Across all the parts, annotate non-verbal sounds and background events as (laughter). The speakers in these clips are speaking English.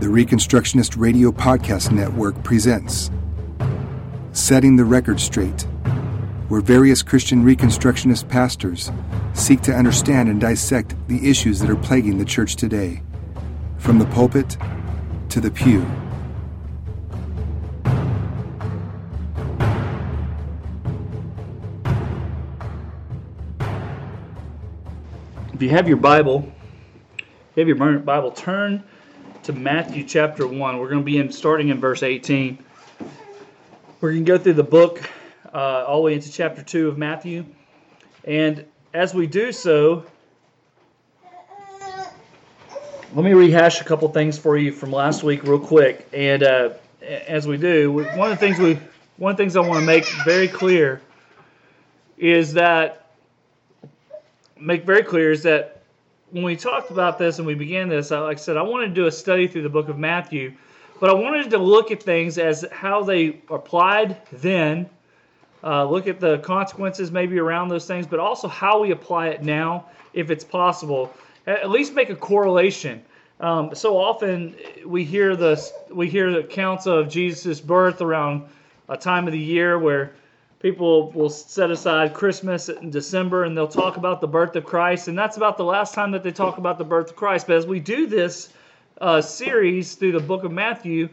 The Reconstructionist Radio Podcast Network presents Setting the Record Straight, where various Christian Reconstructionist pastors seek to understand and dissect the issues that are plaguing the church today, from the pulpit to the pew. If you have your Bible, if you have your Bible, turn to Matthew chapter 1. We're going to be in starting in verse 18. We're going to go through the book uh, all the way into chapter 2 of Matthew. And as we do so, let me rehash a couple things for you from last week real quick. And uh, as we do, one of the things we one of the things I want to make very clear is that make very clear is that when we talked about this and we began this, like I said, I wanted to do a study through the book of Matthew, but I wanted to look at things as how they applied then, uh, look at the consequences maybe around those things, but also how we apply it now, if it's possible. At least make a correlation. Um, so often we hear the we hear the accounts of Jesus' birth around a time of the year where people will set aside Christmas in December and they'll talk about the birth of Christ, and that's about the last time that they talk about the birth of Christ. But as we do this uh, series through the book of Matthew,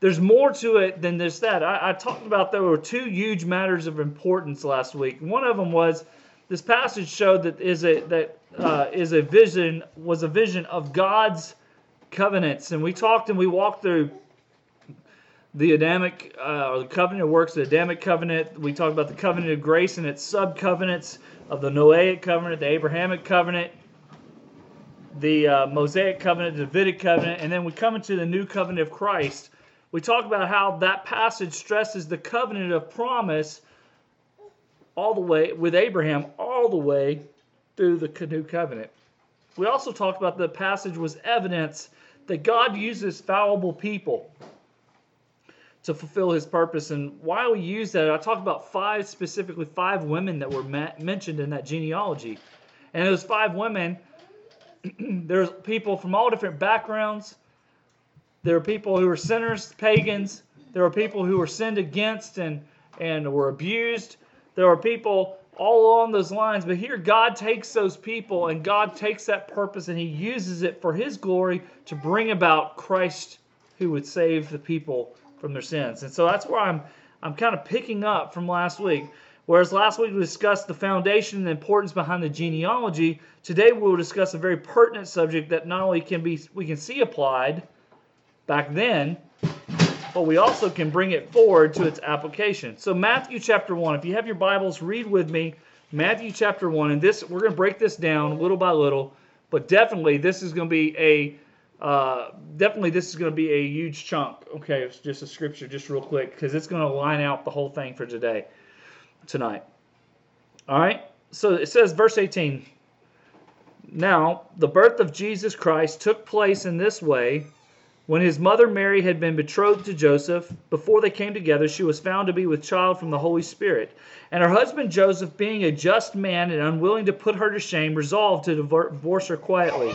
there's more to it than just that. I, I, talked about there were two huge matters of importance last week. One of them was this passage showed that is a that uh, is a vision was a vision of God's covenants, and we talked and we walked through the Adamic, uh, or the covenant works, the Adamic covenant. We talked about the covenant of grace and its sub covenants of the Noahic covenant, the Abrahamic covenant, the uh, Mosaic covenant, the Davidic covenant, and then we come into the new covenant of Christ. We talk about how that passage stresses the covenant of promise all the way with Abraham, all the way through the new covenant. We also talked about the passage was evidence that God uses fallible people to fulfill his purpose. And why we use that, I talked about five specifically five women that were ma- mentioned in that genealogy. And those five women, (clears throat) there's people from all different backgrounds. There are people who were sinners, pagans. There are people who were sinned against and, and were abused. There are people all along those lines. But here, God takes those people and God takes that purpose and He uses it for His glory to bring about Christ who would save the people from their sins. And so that's where I'm I'm kind of picking up from last week. Whereas last week we discussed the foundation and the importance behind the genealogy, today we will discuss a very pertinent subject that not only can be we can see applied back then, but we also can bring it forward to its application. So Matthew chapter 1, if you have your Bibles, read with me Matthew chapter 1 and this we're going to break this down little by little, but definitely this is going to be a uh, definitely this is going to be a huge chunk. Okay, it's just a scripture, just real quick, because it's going to line out the whole thing for today, tonight. All right, so it says, verse 18. Now, the birth of Jesus Christ took place in this way. When his mother Mary had been betrothed to Joseph, before they came together, she was found to be with child from the Holy Spirit. And her husband Joseph, being a just man and unwilling to put her to shame, resolved to divorce her quietly.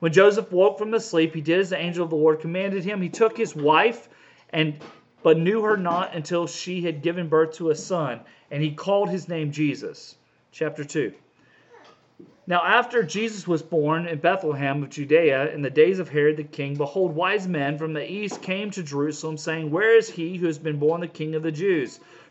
When Joseph woke from the sleep, he did as the angel of the Lord commanded him. He took his wife and but knew her not until she had given birth to a son, and he called his name Jesus. Chapter 2. Now, after Jesus was born in Bethlehem of Judea in the days of Herod the king, behold, wise men from the east came to Jerusalem, saying, Where is he who has been born the king of the Jews?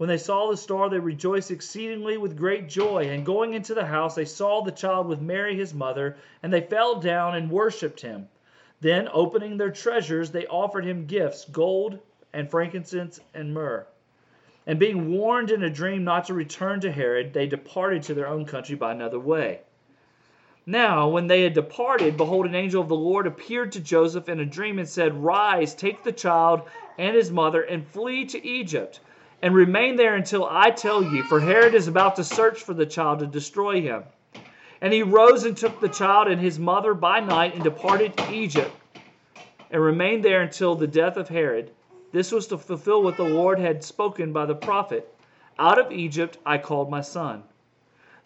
When they saw the star, they rejoiced exceedingly with great joy. And going into the house, they saw the child with Mary his mother, and they fell down and worshipped him. Then, opening their treasures, they offered him gifts gold and frankincense and myrrh. And being warned in a dream not to return to Herod, they departed to their own country by another way. Now, when they had departed, behold, an angel of the Lord appeared to Joseph in a dream and said, Rise, take the child and his mother, and flee to Egypt, and remain there until I tell you, for Herod is about to search for the child to destroy him. And he rose and took the child and his mother by night and departed to Egypt, and remained there until the death of Herod. This was to fulfill what the Lord had spoken by the prophet Out of Egypt I called my son.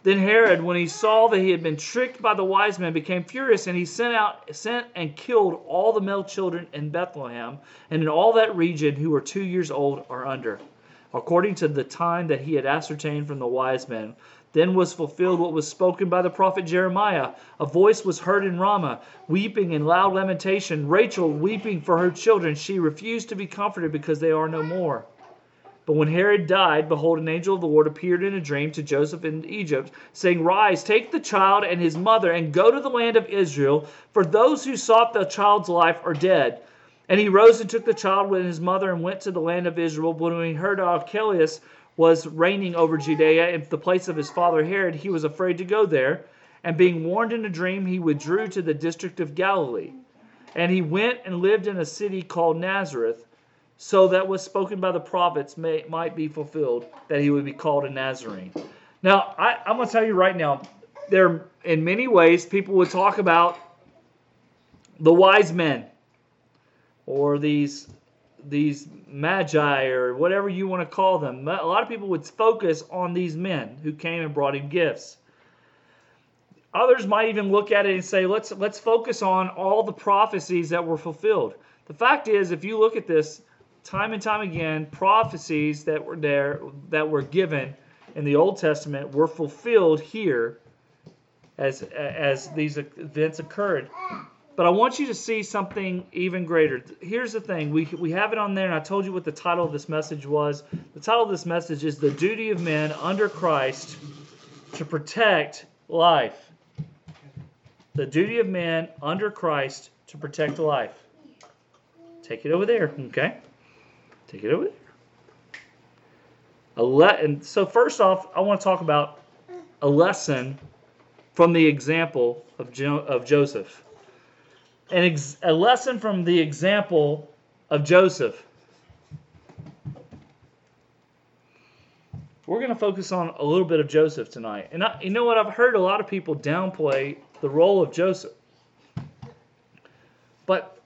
Then Herod, when he saw that he had been tricked by the wise men, became furious, and he sent out sent and killed all the male children in Bethlehem and in all that region who were two years old or under, according to the time that he had ascertained from the wise men. Then was fulfilled what was spoken by the prophet Jeremiah. A voice was heard in Ramah, weeping and loud lamentation, Rachel weeping for her children. She refused to be comforted because they are no more. But when Herod died, behold, an angel of the Lord appeared in a dream to Joseph in Egypt, saying, Rise, take the child and his mother, and go to the land of Israel, for those who sought the child's life are dead. And he rose and took the child with his mother and went to the land of Israel. But when he heard Archelaus was reigning over Judea in the place of his father Herod, he was afraid to go there. And being warned in a dream, he withdrew to the district of Galilee. And he went and lived in a city called Nazareth so that was spoken by the prophets may, might be fulfilled, that he would be called a Nazarene. Now, I, I'm going to tell you right now, there, in many ways, people would talk about the wise men or these these magi or whatever you want to call them. A lot of people would focus on these men who came and brought him gifts. Others might even look at it and say, let's let's focus on all the prophecies that were fulfilled. The fact is, if you look at this, time and time again, prophecies that were there that were given in the Old Testament were fulfilled here as as these events occurred. But I want you to see something even greater. Here's the thing. We, we have it on there, and I told you what the title of this message was. The title of this message is The Duty of Men Under Christ to Protect Life. The duty of men under Christ to protect life. Take it over there, okay? Take it over there. A le- and so first off, I want to talk about a lesson from the example of, jo- of Joseph. An ex- a lesson from the example of Joseph. We're going to focus on a little bit of Joseph tonight. And I, you know what? I've heard a lot of people downplay the role of Joseph. But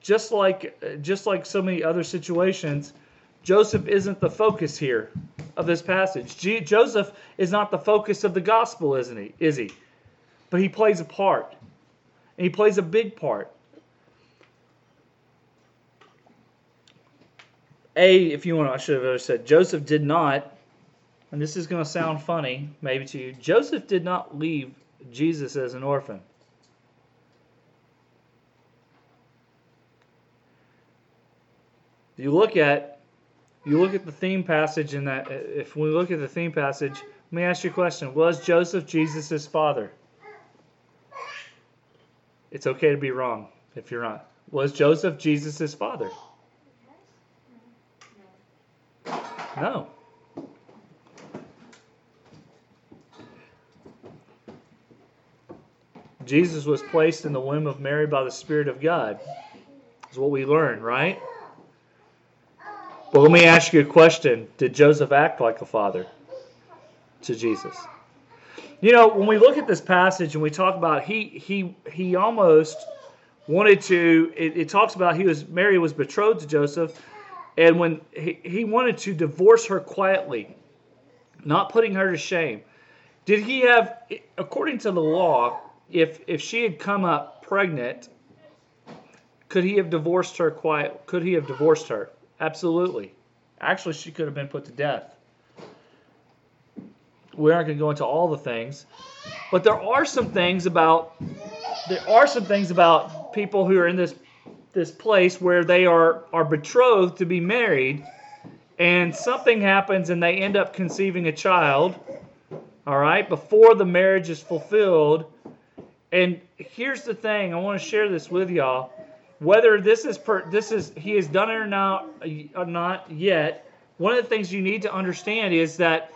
just like just like so many other situations, Joseph isn't the focus here of this passage. G- Joseph is not the focus of the gospel, isn't he? Is he? But he plays a part. And he plays a big part. A, if you want I should have said, Joseph did not, and this is going to sound funny maybe to you, Joseph did not leave Jesus as an orphan. you look at you look at the theme passage in that if we look at the theme passage let me ask you a question was joseph jesus' father it's okay to be wrong if you're not. Was joseph jesus' father? No. Jesus was placed in the womb of mary by the spirit of god. Is what we learn right? But let me ask you a question. Did Joseph act like a father to Jesus? You know, when we look at this passage and we talk about he he he almost wanted to it, it talks about he was Mary was betrothed to Joseph and when he, he wanted to divorce her quietly. not putting her to shame. Did he have, according to the law, if if she had come up pregnant, could he have divorced her quiet? Could he have divorced her? Absolutely. Actually, she could have been put to death. We aren't going to go into all the things, but there are some things about there are some things about people who are in this this place where they are are betrothed to be married and something happens and they end up conceiving a child all right before the marriage is fulfilled. And here's the thing i want to share this with y'all. Whether this is per, this is he has done it or not or not yet one of the things you need to understand is that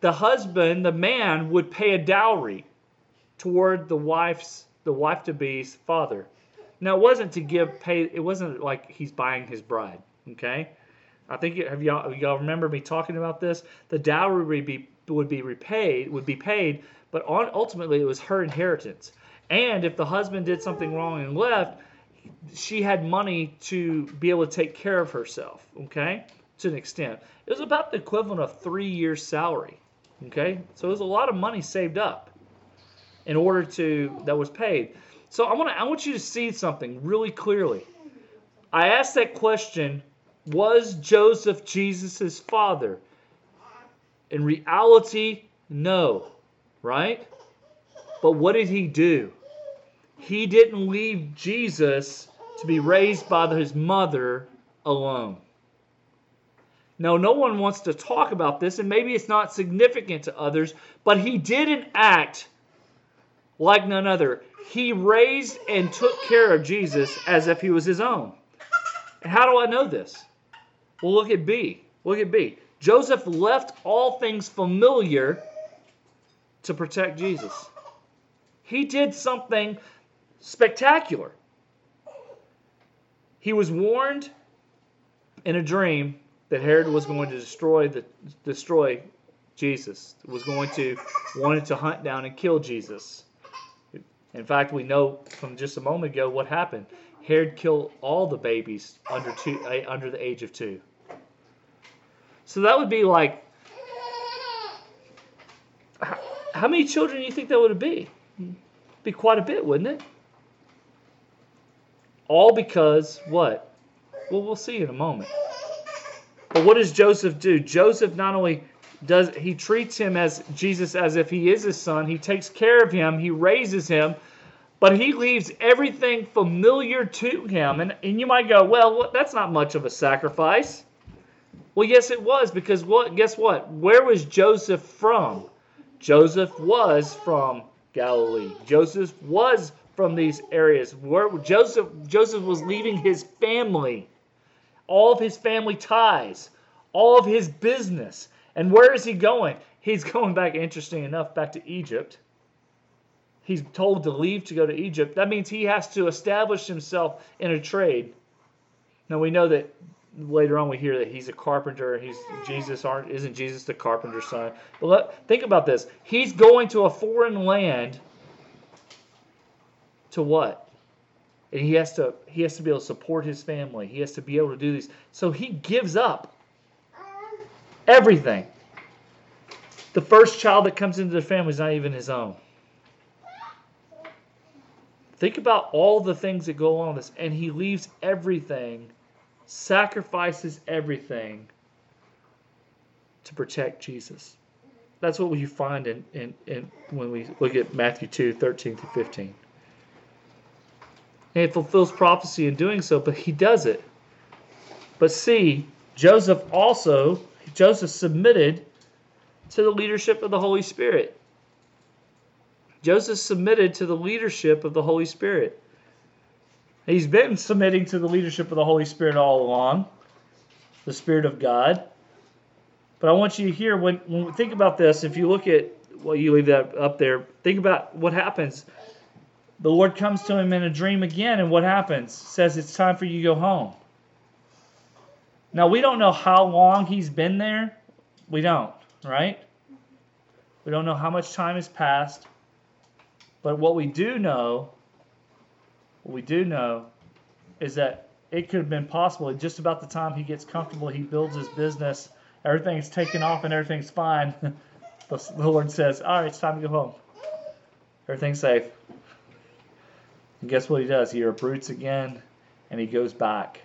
the husband the man would pay a dowry toward the wife's the wife to be's father now it wasn't to give pay. It wasn't like he's buying his bride. Okay, I think have y'all y'all remember me talking about this? The dowry would be would be repaid would be paid, but on, ultimately it was her inheritance. And if the husband did something wrong and left, she had money to be able to take care of herself. Okay, to an extent, it was about the equivalent of three years' salary. Okay, so there's a lot of money saved up in order to that was paid. So I want to I want you to see something really clearly. I asked that question, was Joseph Jesus's father? In reality, no, right? But what did he do? He didn't leave Jesus to be raised by his mother alone. No, no one wants to talk about this, and maybe it's not significant to others, but he didn't act like none other he raised and took care of Jesus as if he was his own. And how do I know this? Well, look at B. Look at B. Joseph left all things familiar to protect Jesus. He did something spectacular. He was warned in a dream that Herod was going to destroy the destroy Jesus. Was going to wanted to hunt down and kill Jesus. In fact, we know from just a moment ago what happened. Herod killed all the babies under two, uh, under the age of two. So that would be like, how many children do you think that would be? Be quite a bit, wouldn't it? All because what? Well, we'll see in a moment. But what does Joseph do? Joseph not only does he treats him as Jesus as if he is his son. He takes care of him. He raises him, but he leaves everything familiar to him. And, and you might go, well, that's not much of a sacrifice. Well, yes, it was because what? Guess what? Where was Joseph from? Joseph was from Galilee. Joseph was from these areas. Where Joseph Joseph was leaving his family, all of his family ties, all of his business. And where is he going? He's (laughs) going back, interesting enough, back to Egypt. He's told to leave to go to Egypt. That means he has to establish himself in a trade. Now we know that later on we hear that he's a carpenter. He's Jesus aren't isn't Jesus the carpenter's son? But let, think about this. He's going to a foreign land to what? And he has to he has to be able to support his family. He has to be able to do these. So he gives up Everything. The first child that comes into the family is not even his own. Think about all the things that go on with this. And he leaves everything, sacrifices everything to protect Jesus. That's what we find in, in, in when we look at Matthew 2, 13 through 15. And it fulfills prophecy in doing so, but he does it. But see, Joseph also Joseph submitted to the leadership of the Holy Spirit. Joseph submitted to the leadership of the Holy Spirit. He's been submitting to the leadership of the Holy Spirit all along, the Spirit of God. But I want you to hear when, when we think about this, if you look at, well, you leave that up there, think about what happens. The Lord comes to him in a dream again, and what happens? Says, It's time for you to go home. Now, we don't know how long he's been there. We don't, right? We don't know how much time has passed. But what we do know, what we do know is that it could have been possible just about the time he gets comfortable, he builds his business everything's taken off and everything's fine, (laughs) the Lord says, All right, it's time to go home. Everything's safe. And guess what he does? He uproots again and he goes back.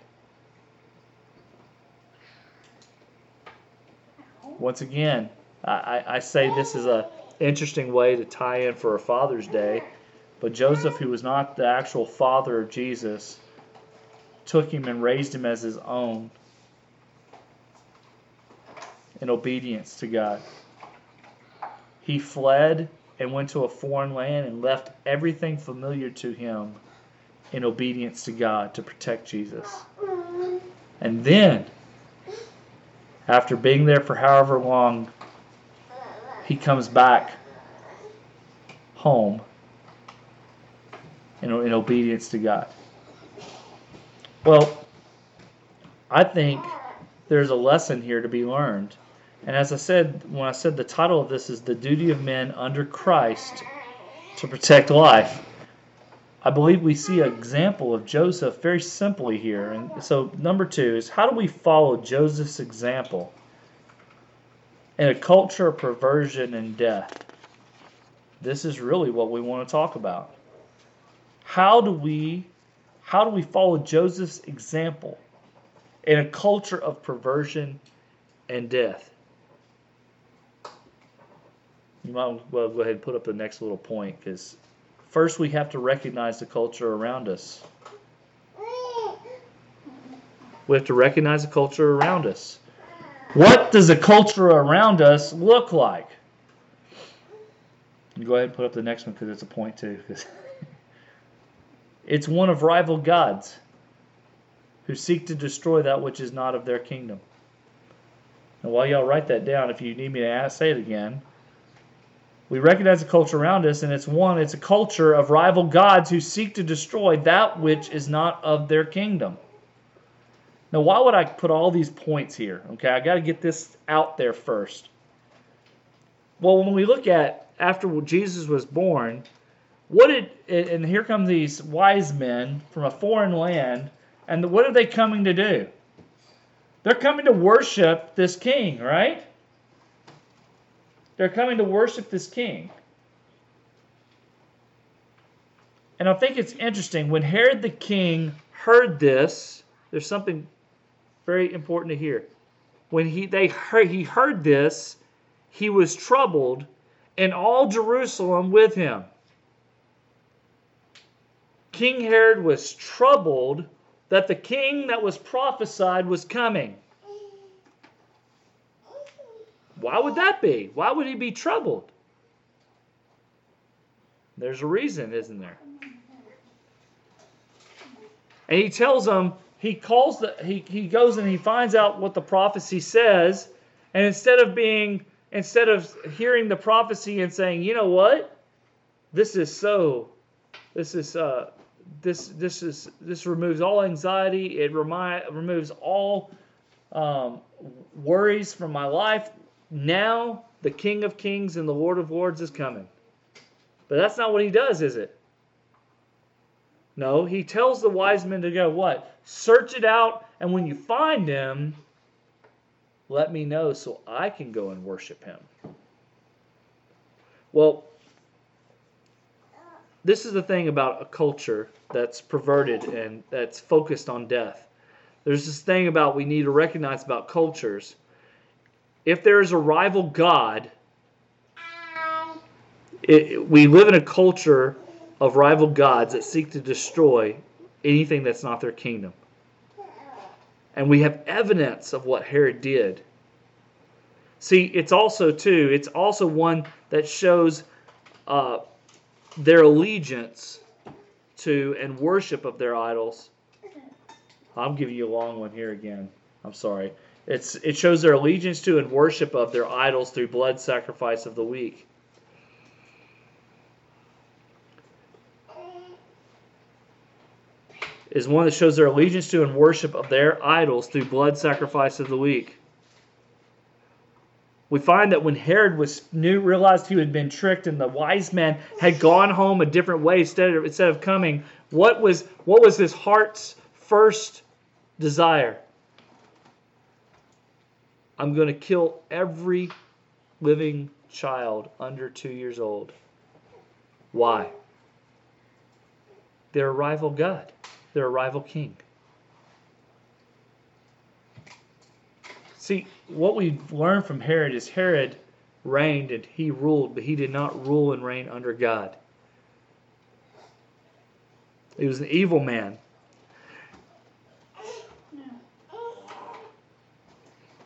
Once again, I, I say this is a interesting way to tie in for a Father's Day, but Joseph, who was not the actual father of Jesus, took him and raised him as his own in obedience to God. He fled and went to a foreign land and left everything familiar to him in obedience to God to protect Jesus. And then, after being there for however long, he comes back home in, in obedience to God. Well, I think there's a lesson here to be learned. And as I said, when I said the title of this is The Duty of Men Under Christ to Protect Life, I believe we see an example of Joseph very simply here. And so, number two is how do we follow Joseph's example in a culture of perversion and death? This is really what we want to talk about. How do we how do we follow Joseph's example in a culture of perversion and death? You might well go ahead and put up the next little point because first we have to recognize the culture around us. We have to recognize the culture around us. What does the culture around us look like? Go ahead and put up the next one because it's a point too. (laughs) It's one of rival gods who seek to destroy that which is not of their kingdom. And while y'all write that down, if you need me to ask, say it again, we recognize the culture around us, and it's one, it's a culture of rival gods who seek to destroy that which is not of their kingdom. Now, why would I put all these points here? Okay, I got to get this out there first. Well, when we look at after Jesus was born, what did and here come these wise men from a foreign land and what are they coming to do they're coming to worship this king right they're coming to worship this king. And i think it's interesting when herod the king heard this there's something very important to hear. When he they heard he heard this he was troubled and all jerusalem with him. King Herod was troubled that the king that was prophesied was coming. Why would that be? Why would he be troubled? There's a reason, isn't there? And he tells them, he calls the he, he goes and he finds out what the prophecy says, and instead of being instead of hearing the prophecy and saying, you know what? This is so this is uh this this is this removes all anxiety. It remi- removes all um, worries from my life. Now the King of Kings and the Lord of Lords is coming. But that's not what he does, is it? No, he tells the wise men to go what? Search it out, and when you find him, let me know so I can go and worship him. Well, this is the thing about a culture that's perverted and that's focused on death. There's this thing about we need to recognize about cultures. If there is a rival God, it, we live in a culture of rival gods that seek to destroy anything that's not their kingdom. And we have evidence of what Herod did. See, it's also, too, it's also one that shows uh, their allegiance to and worship of their idols. I'm giving you a long one here again. I'm sorry. It's it shows their allegiance to and worship of their idols through blood sacrifice of the weak. Is one that shows their allegiance to and worship of their idols through blood sacrifice of the weak we find that when Herod was knew realized he had been tricked and the wise men had gone home a different way instead of instead of coming, what was what was his heart's first desire? I'm going to kill every living child under two years old. Why? They're a rival God, they're a rival king. See, what we've learned from Herod is Herod reigned and he ruled, but he did not rule and reign under God. He was an evil man.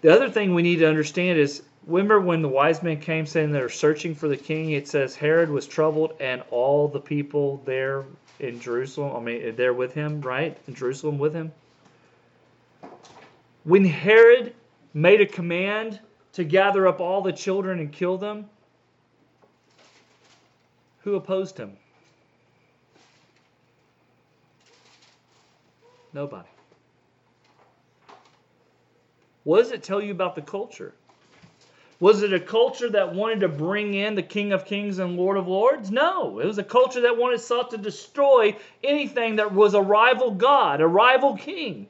The other thing we need to understand is remember when the wise men came saying they're searching for the king, it says Herod was troubled and all the people there in Jerusalem, I mean, there with him, right? In Jerusalem with him. When Herod made a command to gather up all the children and kill them, who opposed him? Nobody. What does it tell you about the culture? Was it a culture that wanted to bring in the King of Kings and Lord of Lords? No. It was a culture that wanted sought to destroy anything that was a rival God, a rival king.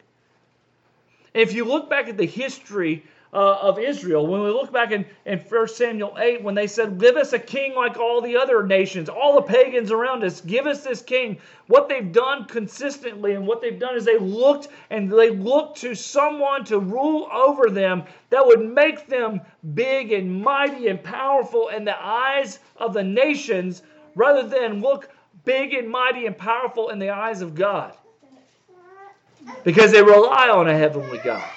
If you look back at the history uh, of Israel. When we look back in, in 1 Samuel 8, when they said, Give us a king like all the other nations, all the pagans around us, give us this king. What they've done consistently and what they've done is they looked and they looked to someone to rule over them that would make them big and mighty and powerful in the eyes of the nations rather than look big and mighty and powerful in the eyes of God. Because they rely on a heavenly God.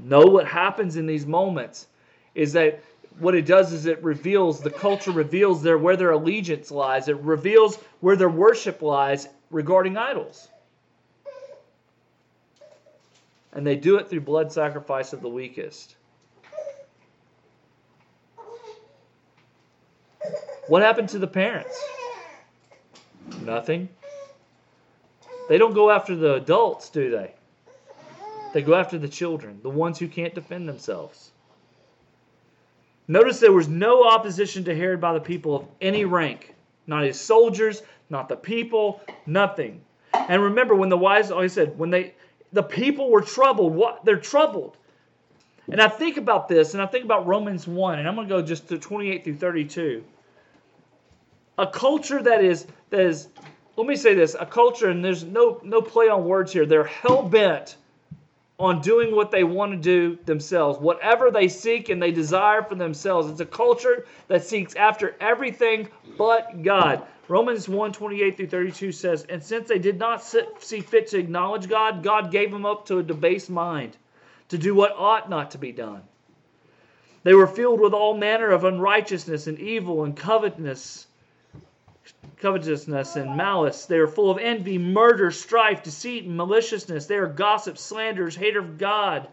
Know what happens in these moments is that what it does is it reveals the culture reveals their where their allegiance lies. It reveals where their worship lies regarding idols. And they do it through blood sacrifice of the weakest. What happened to the parents? Nothing. They don't go after the adults, do they? They go after the children, the ones who can't defend themselves. Notice there was no opposition to Herod by the people of any rank, not his soldiers, not the people, nothing. And remember when the wise, I said, when they the people were troubled, what they're troubled. And I think about this, and I think about Romans 1, and I'm going to go just to 28 through 32. A culture that is that is let me say this, a culture, and there's no no play on words here, they're hell bent on doing what they want to do themselves, whatever they seek and they desire for themselves. It's a culture that seeks after everything but God. Romans 1 28 through 32 says, And since they did not see fit to acknowledge God, God gave them up to a debased mind to do what ought not to be done. They were filled with all manner of unrighteousness and evil and covetousness covetousness and malice. They are full of envy, murder, strife, deceit, and maliciousness. They are gossips, slanderers, haters of God,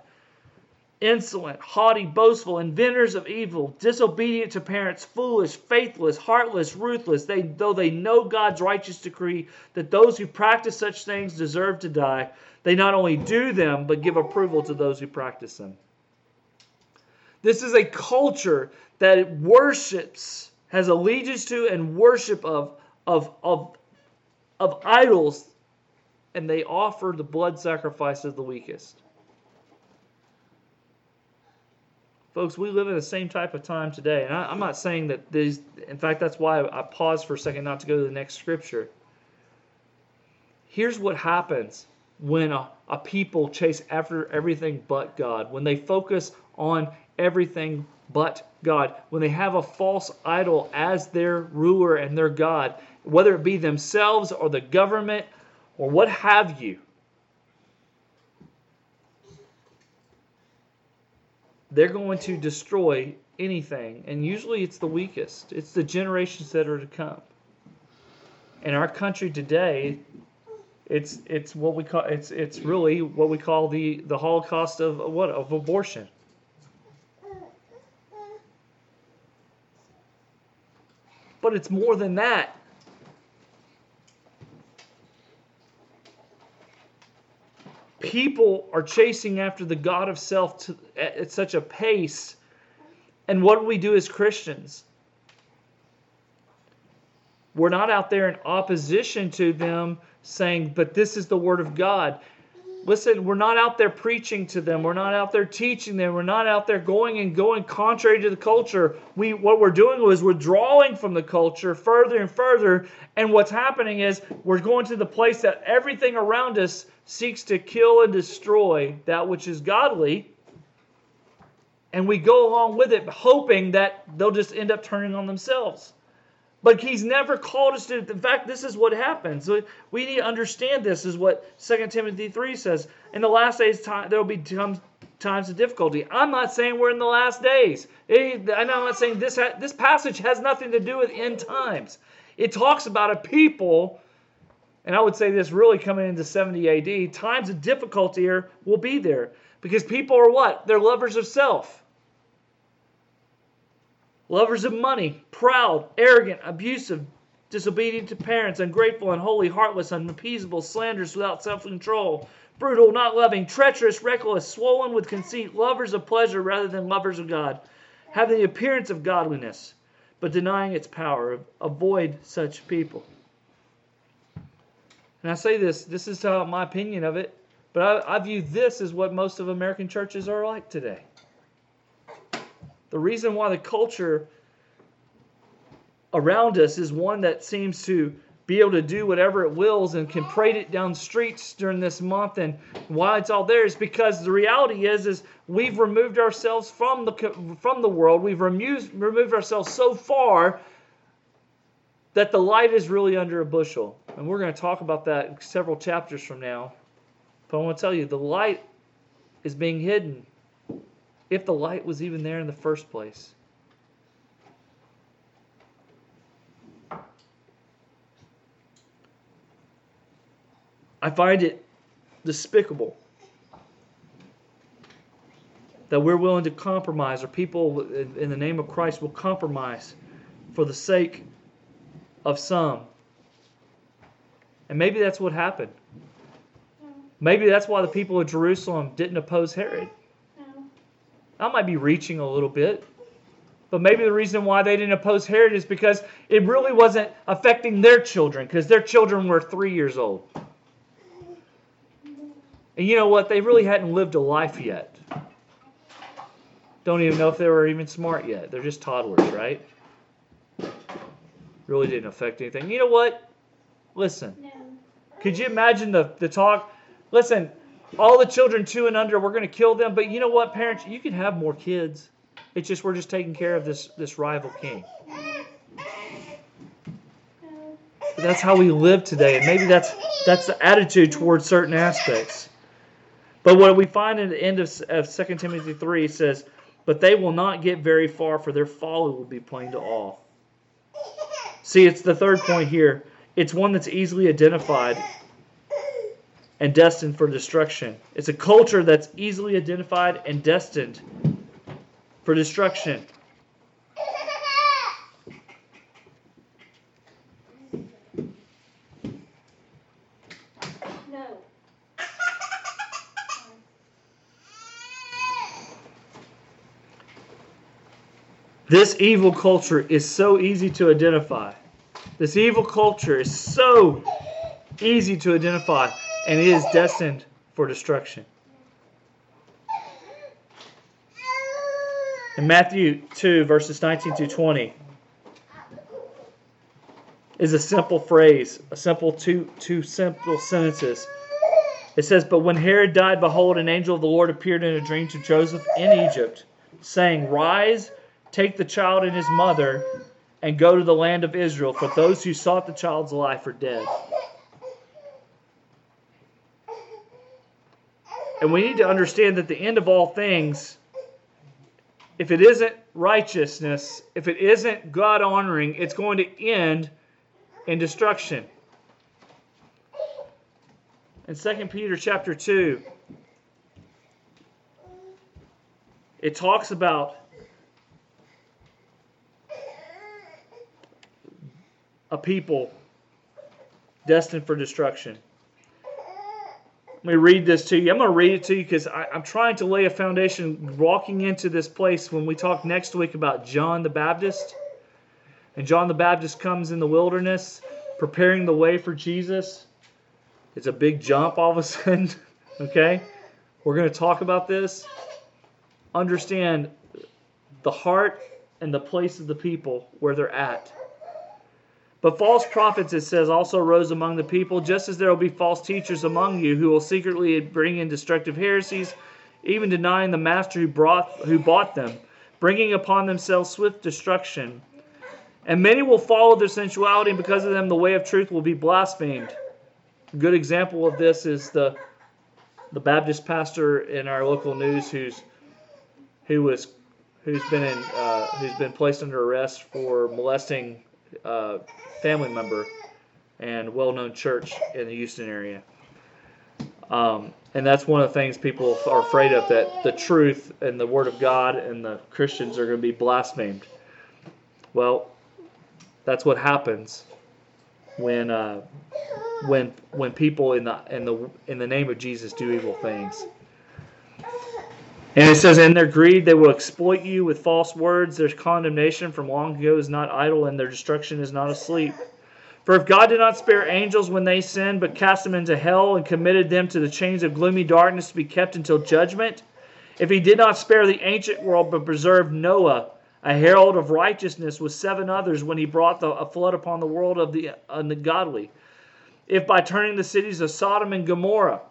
insolent, haughty, boastful, inventors of evil, disobedient to parents, foolish, faithless, heartless, ruthless. They, though they know God's righteous decree that those who practice such things deserve to die, they not only do them, but give approval to those who practice them. This is a culture that worships, has allegiance to, and worship of of, of, of idols, and they offer the blood sacrifice of the weakest. Folks, we live in the same type of time today. And I, am not saying that these, in fact, that's why I paused for a second not to go to the next scripture. Here's what happens when a, a people chase after everything but God, when they focus on everything but God, when they have a false idol as their ruler and their God, whether it be themselves or the government or what have you. They're going to destroy anything, and usually it's the weakest. It's the generations that are to come. In our country today, it's it's what we call it's it's really what we call the the Holocaust of what of abortion. But it's more than that. People are chasing after the God of self to, at, at such a pace. And what do we do as Christians? We're not out there in opposition to them saying, but this is the Word of God. Listen, we're not out there preaching to them. We're not out there teaching them. We're not out there going and going contrary to the culture. We what we're doing is we're drawing from the culture further and further. And what's happening is we're going to the place that everything around us seeks to kill and destroy that which is godly. And we go along with it, hoping that they'll just end up turning on themselves. But he's never called us to. In fact, this is what happens. We need to understand this. Is what 2 Timothy 3 says. In the last days, time, there will be times, of difficulty. I'm not saying we're in the last days. I'm not saying this. This passage has nothing to do with end times. It talks about a people, and I would say this really coming into 70 AD. Times of difficulty here will be there because people are what? They're lovers of self lovers of money, proud, arrogant, abusive, disobedient to parents, ungrateful, unholy, heartless, unappeasable, slanderous, without self control, brutal, not loving, treacherous, reckless, swollen with conceit, lovers of pleasure rather than lovers of God, having the appearance of godliness, but denying its power. Avoid such people. And I say this, this is uh, my opinion of it, but I, I view this as what most of American churches are like today. The reason why the culture around us is one that seems to be able to do whatever it wills and can parade it down streets during this month and why it's all there is because the reality is is we've removed ourselves from the from the world we've removed removed ourselves so far that the light is really under a bushel and we're going to talk about that several chapters from now but I want to tell you the light is being hidden if the light was even there in the first place. I find it despicable that we're willing to compromise, or people in the name of Christ will compromise for the sake of some. And maybe that's what happened. Maybe that's why the people of Jerusalem didn't oppose Herod. I might be reaching a little bit. But maybe the reason why they didn't oppose Herod is because it really wasn't affecting their children, because their children were three years old. And you know what? They really hadn't lived a life yet. Don't even know if they were even smart yet. They're just toddlers, right? Really didn't affect anything. You know what? Listen. No. Could you imagine the, the talk? Listen, all the children two and under, we're going to kill them. But you know what, parents? You can have more kids. It's just we're just taking care of this this rival king. But that's how we live today, and maybe that's that's the attitude towards certain aspects. But what we find in the end of, of 2 Timothy 3 says, But they will not get very far, for their folly will be plain to all. See, it's the third point here. It's one that's easily identified and destined for destruction. It's a culture that's easily identified and destined for destruction. This evil culture is so easy to identify. This evil culture is so easy to identify and it is destined for destruction. In Matthew 2, verses 19 to 20, is a simple phrase, a simple two, two simple sentences. It says, But when Herod died, behold, an angel of the Lord appeared in a dream to Joseph in Egypt, saying, Rise, take the child and his mother, and go to the land of Israel, for those who sought the child's life are dead. And we need to understand that the end of all things, if it isn't righteousness, if it isn't God honoring, it's going to end in destruction. In 2 Peter chapter 2, it talks about a people destined for destruction. Let me read this to you. I'm going to read it to you because I'm trying to lay a foundation walking into this place when we talk next week about John the Baptist. And John the Baptist comes in the wilderness preparing the way for Jesus. It's a big jump all of a (laughs) sudden. Okay? We're going to talk about this. Understand the heart and the place of the people where they're at. But false prophets, it says, also rose among the people, just as there will be false teachers among you who will secretly bring in destructive heresies, even denying the master who, brought, who bought them, bringing upon themselves swift destruction. And many will follow their sensuality, and because of them, the way of truth will be blasphemed. A good example of this is the the Baptist pastor in our local news who's who was who's been in uh, who's been placed under arrest for molesting uh, family member and well-known church in the Houston area. Um, and that's one of the things people are afraid of that the truth and the Word of God and the Christians are going to be blasphemed. Well, that's what happens when uh, when when people in the in the in the name of Jesus do evil things. And it says, In their greed, they will exploit you with false words. Their condemnation from long ago is not idle, and their destruction is not asleep. For if God did not spare angels when they sinned, but cast them into hell and committed them to the chains of gloomy darkness to be kept until judgment, if he did not spare the ancient world, but preserved Noah, a herald of righteousness, with seven others when he brought the, a flood upon the world of the ungodly, if by turning the cities of Sodom and Gomorrah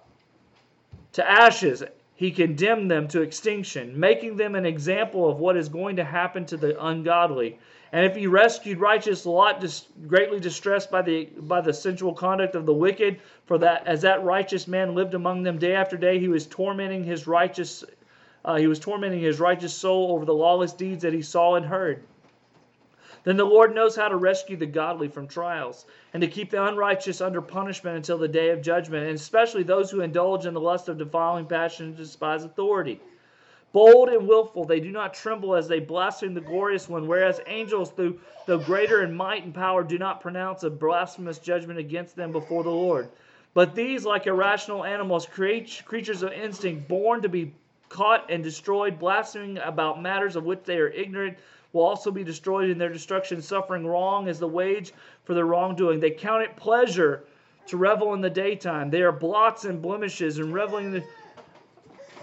to ashes, he condemned them to extinction, making them an example of what is going to happen to the ungodly. And if he rescued righteous Lot, greatly distressed by the by the sensual conduct of the wicked, for that as that righteous man lived among them day after day, he was tormenting his righteous uh, he was tormenting his righteous soul over the lawless deeds that he saw and heard. Then the Lord knows how to rescue the godly from trials and to keep the unrighteous under punishment until the day of judgment, and especially those who indulge in the lust of defiling passion and despise authority. Bold and willful, they do not tremble as they blaspheme the glorious one, whereas angels, through, though greater in might and power, do not pronounce a blasphemous judgment against them before the Lord. But these, like irrational animals, creatures of instinct, born to be caught and destroyed, blaspheming about matters of which they are ignorant, will also be destroyed in their destruction, suffering wrong as the wage for their wrongdoing. They count it pleasure to revel in the daytime. They are blots and blemishes and reveling, the,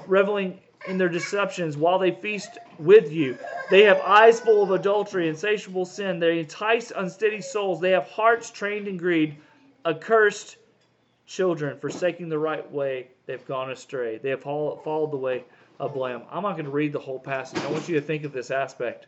reveling in their deceptions while they feast with you. They have eyes full of adultery, insatiable sin. They entice unsteady souls. They have hearts trained in greed, accursed children, forsaking the right way. They've gone astray. They have followed the way of Balaam. I'm not going to read the whole passage. I want you to think of this aspect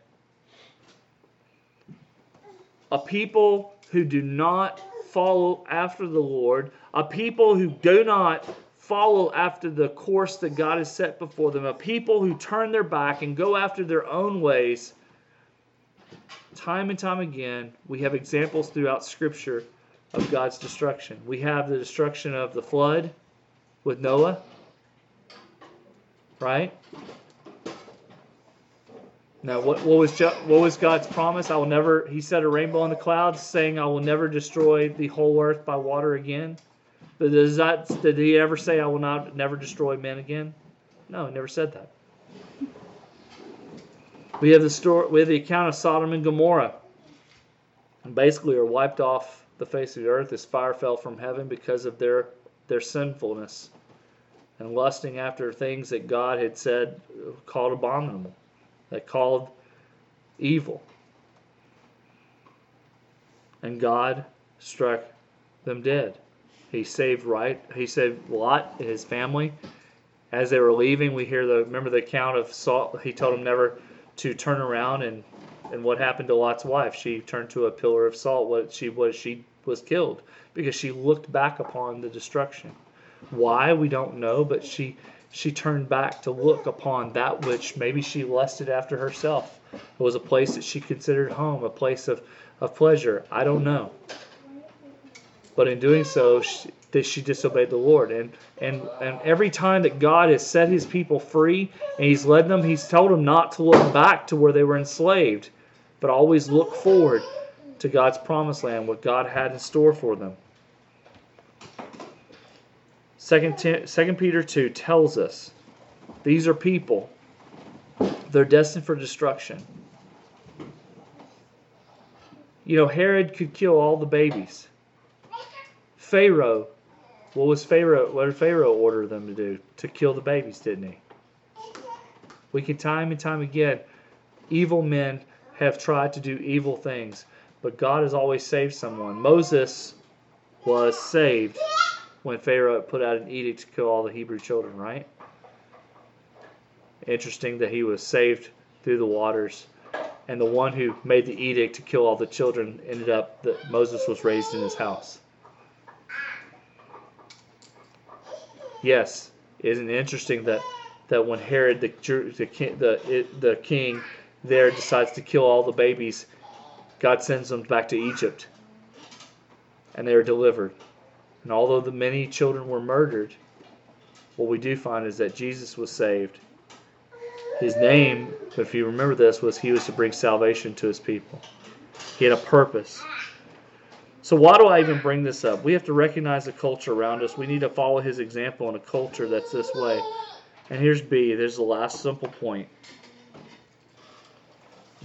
a people who do not follow after the Lord, a people who do not follow after the course that God has set before them, a people who turn their back and go after their own ways. Time and time again, we have examples throughout Scripture of God's destruction. We have the destruction of the flood with Noah, right? Now, what, what was what was God's promise? I will never. He set a rainbow in the clouds, saying, "I will never destroy the whole earth by water again." But does that did He ever say, "I will not never destroy men again"? No, He never said that. We have the story. We have the account of Sodom and Gomorrah, and basically are wiped off the face of the earth as fire fell from heaven because of their their sinfulness and lusting after things that God had said called abominable that called evil. And God struck them dead. He saved right. He saved Lot and his family. As they were leaving, we hear the remember the account of Saul. He told them never to turn around and and what happened to Lot's wife? She turned to a pillar of salt. What she was she was killed because she looked back upon the destruction. Why we don't know, but she she turned back to look upon that which maybe she lusted after herself. It was a place that she considered home, a place of, of pleasure. I don't know. But in doing so, she, that she disobeyed the Lord. And, and, and every time that God has set his people free and he's led them, he's told them not to look back to where they were enslaved, but always look forward to God's promised land, what God had in store for them. Second, Second Peter 2 tells us these are people. They're destined for destruction. You know, Herod could kill all the babies. Pharaoh What was Pharaoh? What did Pharaoh order them to do? To kill the babies, didn't he? We can time and time again, evil men have tried to do evil things, but God has always saved someone. Moses was saved when Pharaoh put out an edict to kill all the Hebrew children, right? Interesting that he was saved through the waters. And the one who made the edict to kill all the children ended up that Moses was raised in his house. Yes, isn't it interesting that that when Herod the the the, the king there decides to kill all the babies, God sends them back to Egypt, and they are delivered. And although the many children were murdered, what we do find is that Jesus was saved. His name, if you remember this, was he was to bring salvation to his people. He had a purpose. So why do I even bring this up? We have to recognize the culture around us. We need to follow his example in a culture that's this way. And here's B. There's the last simple point.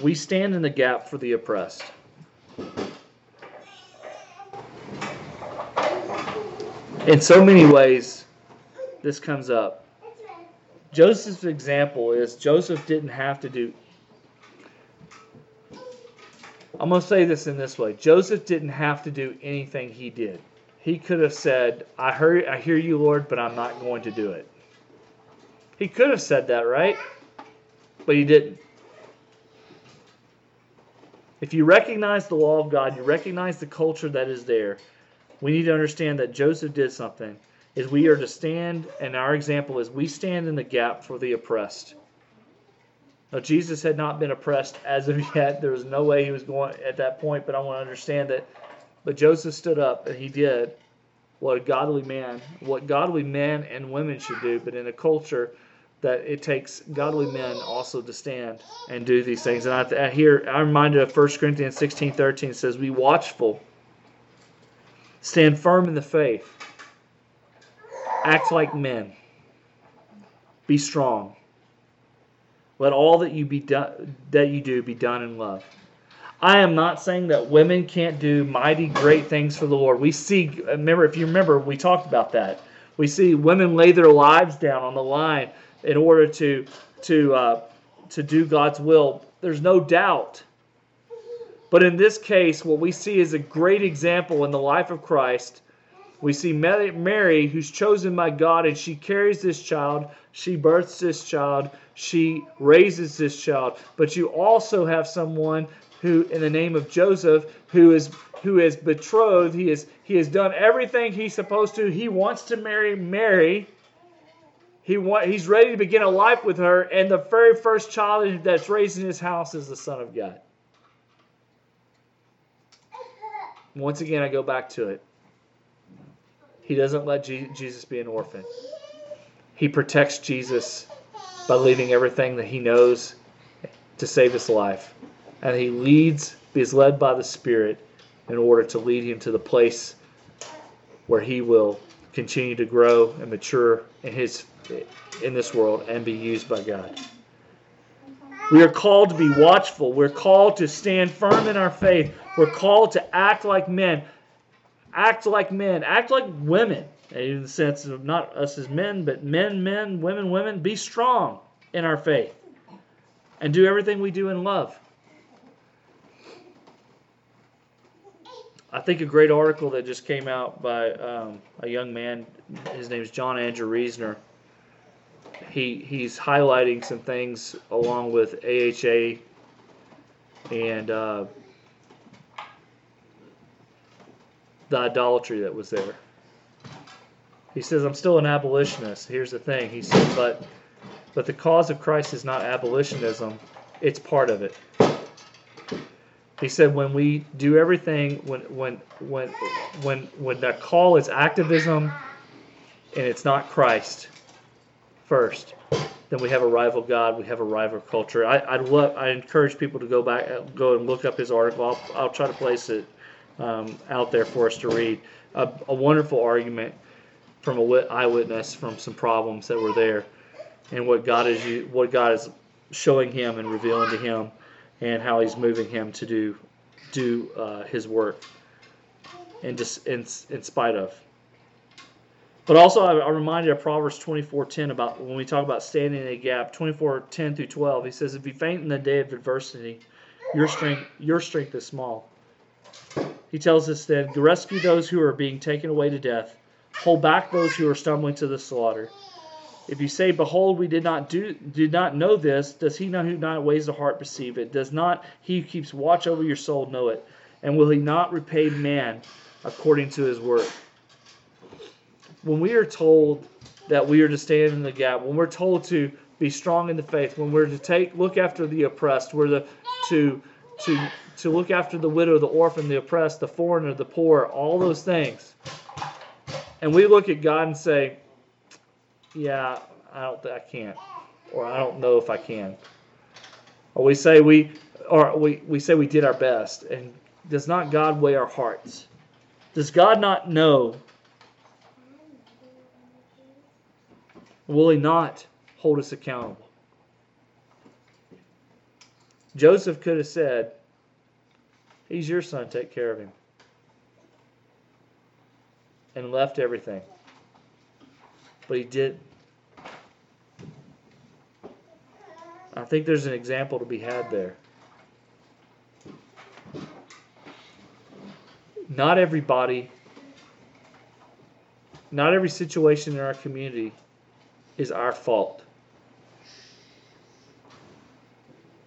We stand in the gap for the oppressed. In so many ways, this comes up. Joseph's example is Joseph didn't have to do I'm going to say this in this way. Joseph didn't have to do anything he did. He could have said, I heard I hear you, Lord, but I'm not going to do it. He could have said that, right? But he didn't. If you recognize the law of God, you recognize the culture that is there, we need to understand that Joseph did something. Is we are to stand, and our example is we stand in the gap for the oppressed. Now, Jesus had not been oppressed as of (laughs) yet. There was no way he was going at that point, but I want to understand that. But Joseph stood up, and he did what a godly man, what godly men and women should do, but in a culture that it takes godly men also to stand and do these things. And I, I hear, I'm reminded of 1 Corinthians 16 13 says, Be watchful, stand firm in the faith, act like men, be strong. Let all that you be done that you do be done in love. I am not saying that women can't do mighty great things for the Lord. We see remember if you remember we talked about that. We see women lay their lives down on the line in order to to uh, to do God's will. There's no doubt. But in this case, what we see is a great example in the life of Christ. We see Mary, who's chosen by God, and she carries this child. She births this child she raises this child. But you also have someone who, in the name of Joseph, who is who is betrothed. He is he has done everything he's supposed to. He wants to marry Mary. He want, he's ready to begin a life with her, and the very first child that's raised in his house is the Son of God. Once again, I go back to it. He doesn't let Jesus be an orphan. He protects Jesus by leaving everything that he knows to save his life. And he leads, is led by the Spirit in order to lead him to the place where he will continue to grow and mature in his in this world and be used by God. We are called to be watchful. We're called to stand firm in our faith. We're called to act like men. Act like men. Act like women in the sense of not us as men, but men, men, women, women, be strong in our faith and do everything we do in love. I think a great article that just came out by um, a young man, his name is John Andrew Reisner. He he's highlighting some things along with AHA and uh, the idolatry that was there. He says, I'm still an abolitionist. Here's the thing. He said, but but the cause of Christ is not abolitionism, it's part of it. He said when we do everything when when when when when the call is activism and it's not Christ first, then we have a rival God, we have a rival culture. I I love I encourage people to go back go and look up his article. I'll, I'll try to place it um, out there for us to read. A, a wonderful argument from a eyewitness from some problems that were there, and what God is what God is showing him and revealing to him, and how He's moving him to do do uh, His work, and just in, in spite of. But also, I, I reminded of Proverbs 24:10 about when we talk about standing in a gap. 24:10 through 12. He says, "If you faint in the day of adversity, your strength your strength is small." He tells us then, "Rescue those who are being taken away to death. Hold back those who are stumbling to the slaughter." If you say, Behold, we did not do did not know this, does he know who not weighs the heart perceive it? Does not he who keeps watch over your soul know it? And will he not repay man according to his work? When we are told that we are to stand in the gap, when we're told to be strong in the faith, when we're to take look after the oppressed, we're to to to to look after the widow, the orphan, the oppressed, the foreigner, the poor, all those things. And we look at God and say, "Yeah, I don't I can't." Or I don't know if I can. Or we say we or we, we say we did our best. And does not God weigh our hearts? Does God not know Will he not hold us accountable? Joseph could have said, He's your son, take care of him. And left everything. But he did. I think there's an example to be had there. Not everybody, not every situation in our community is our fault.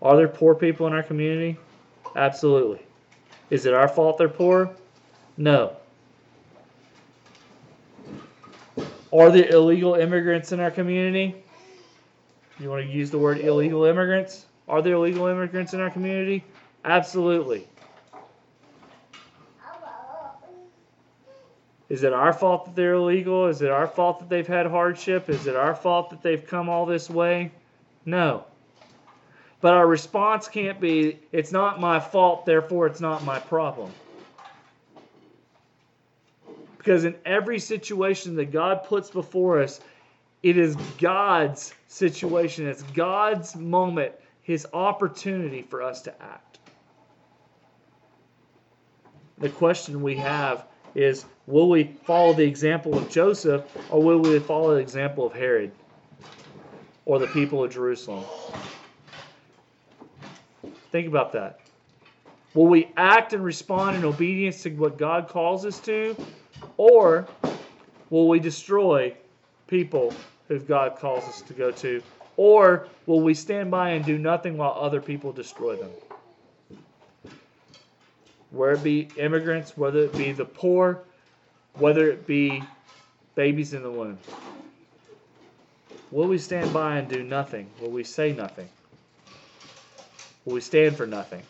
Are there poor people in our community? Absolutely. Is it our fault they're poor? No. Are there illegal immigrants in our community? You want to use the word illegal immigrants? Are there illegal immigrants in our community? Absolutely. Is it our fault that they're illegal? Is it our fault that they've had hardship? Is it our fault that they've come all this way? No. But our response can't be, it's not my fault, therefore it's not my problem. Because in every situation that God puts before us, it is God's situation, it's God's moment, His opportunity for us to act. The question we have is will we follow the example of Joseph or will we follow the example of Herod or the people of Jerusalem? Think about that. Will we act and respond in obedience to what God calls us to or will we destroy people who God calls us to go to? Or will we stand by and do nothing while other people destroy them? Whether it be immigrants, whether it be the poor, whether it be babies in the womb. Will we stand by and do nothing? Will we say nothing? Will we stand for nothing?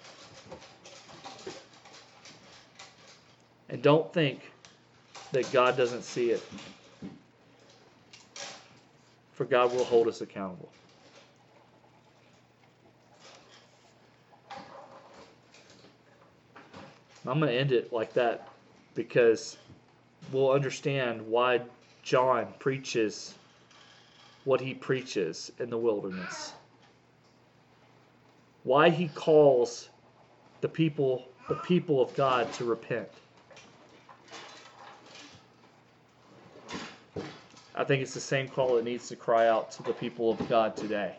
And don't think that God doesn't see it. For God will hold us accountable. I'm going to end it like that because we'll understand why John preaches what he preaches in the wilderness. Why he calls the people the people of God to repent. I think it's the same call that needs to cry out to the people of God today.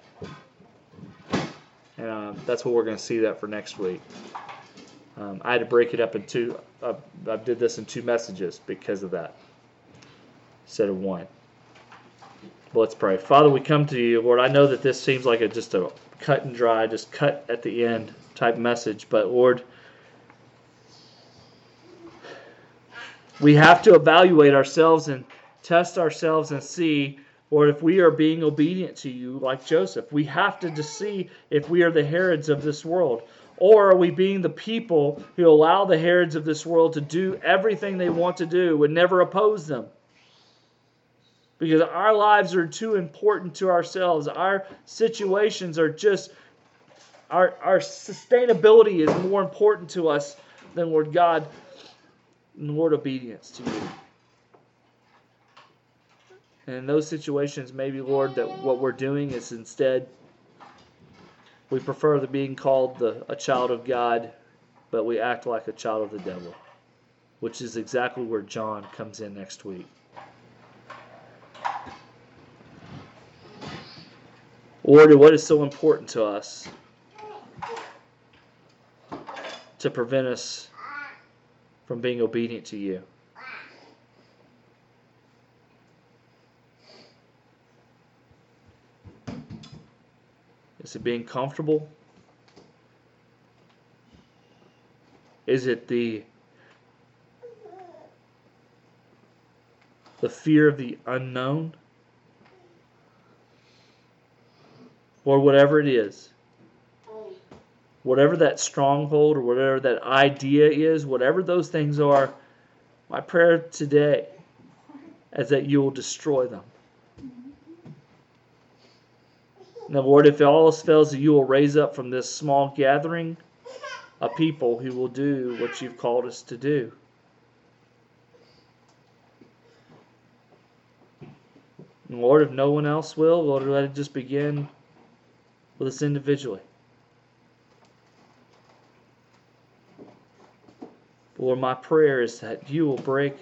And uh, that's what we're going to see that for next week. Um, I had to break it up in two. Uh, I did this in two messages because of that, instead of one. But let's pray. Father, we come to you, Lord. I know that this seems like a just a cut and dry, just cut at the end type message, but Lord, we have to evaluate ourselves and test ourselves and see or if we are being obedient to you like Joseph. We have to see if we are the Herods of this world. Or are we being the people who allow the Herods of this world to do everything they want to do and never oppose them? Because our lives are too important to ourselves. Our situations are just, our, our sustainability is more important to us than Lord God and Lord obedience to you. And in those situations, maybe, Lord, that what we're doing is instead we prefer the being called the, a child of God, but we act like a child of the devil, which is exactly where John comes in next week. Lord, what is so important to us to prevent us from being obedient to you? Is it being comfortable? Is it the the fear of the unknown? Or whatever it is. Whatever that stronghold or whatever that idea is, whatever those things are, my prayer today is that you will destroy them. Now, Lord, if all else fails, you will raise up from this small gathering a people who will do what you've called us to do. And Lord, if no one else will, Lord, let it just begin with us individually. Lord, my prayer is that you will break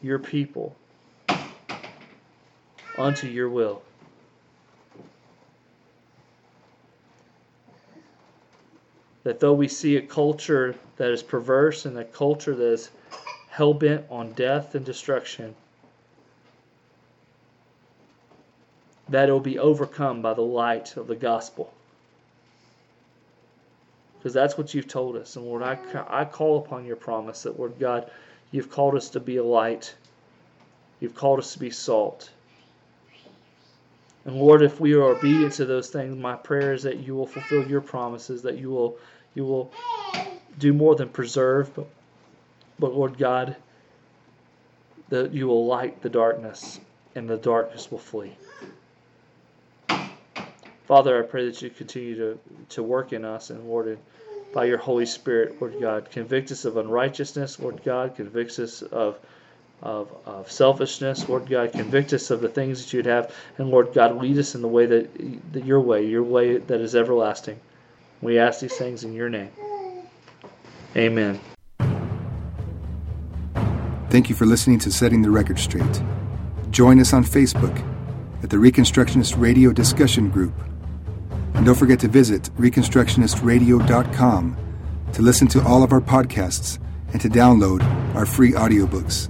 your people unto your will. That though we see a culture that is perverse and a culture that is hell bent on death and destruction, that it will be overcome by the light of the gospel. Because that's what you've told us. And Lord, I, I call upon your promise that, Lord God, you've called us to be a light, you've called us to be salt. And Lord, if we are obedient to those things, my prayer is that you will fulfill your promises, that you will you will do more than preserve, but, but Lord God, that you will light the darkness and the darkness will flee. Father, I pray that you continue to, to work in us and Lord, by your Holy Spirit, Lord God, convict us of unrighteousness, Lord God, convict us of, of, of selfishness, Lord God, convict us of the things that you'd have, and Lord God, lead us in the way that, that your way, your way that is everlasting. We ask these things in your name. Amen. Thank you for listening to Setting the Record Straight. Join us on Facebook at the Reconstructionist Radio Discussion Group. And don't forget to visit ReconstructionistRadio.com to listen to all of our podcasts and to download our free audiobooks.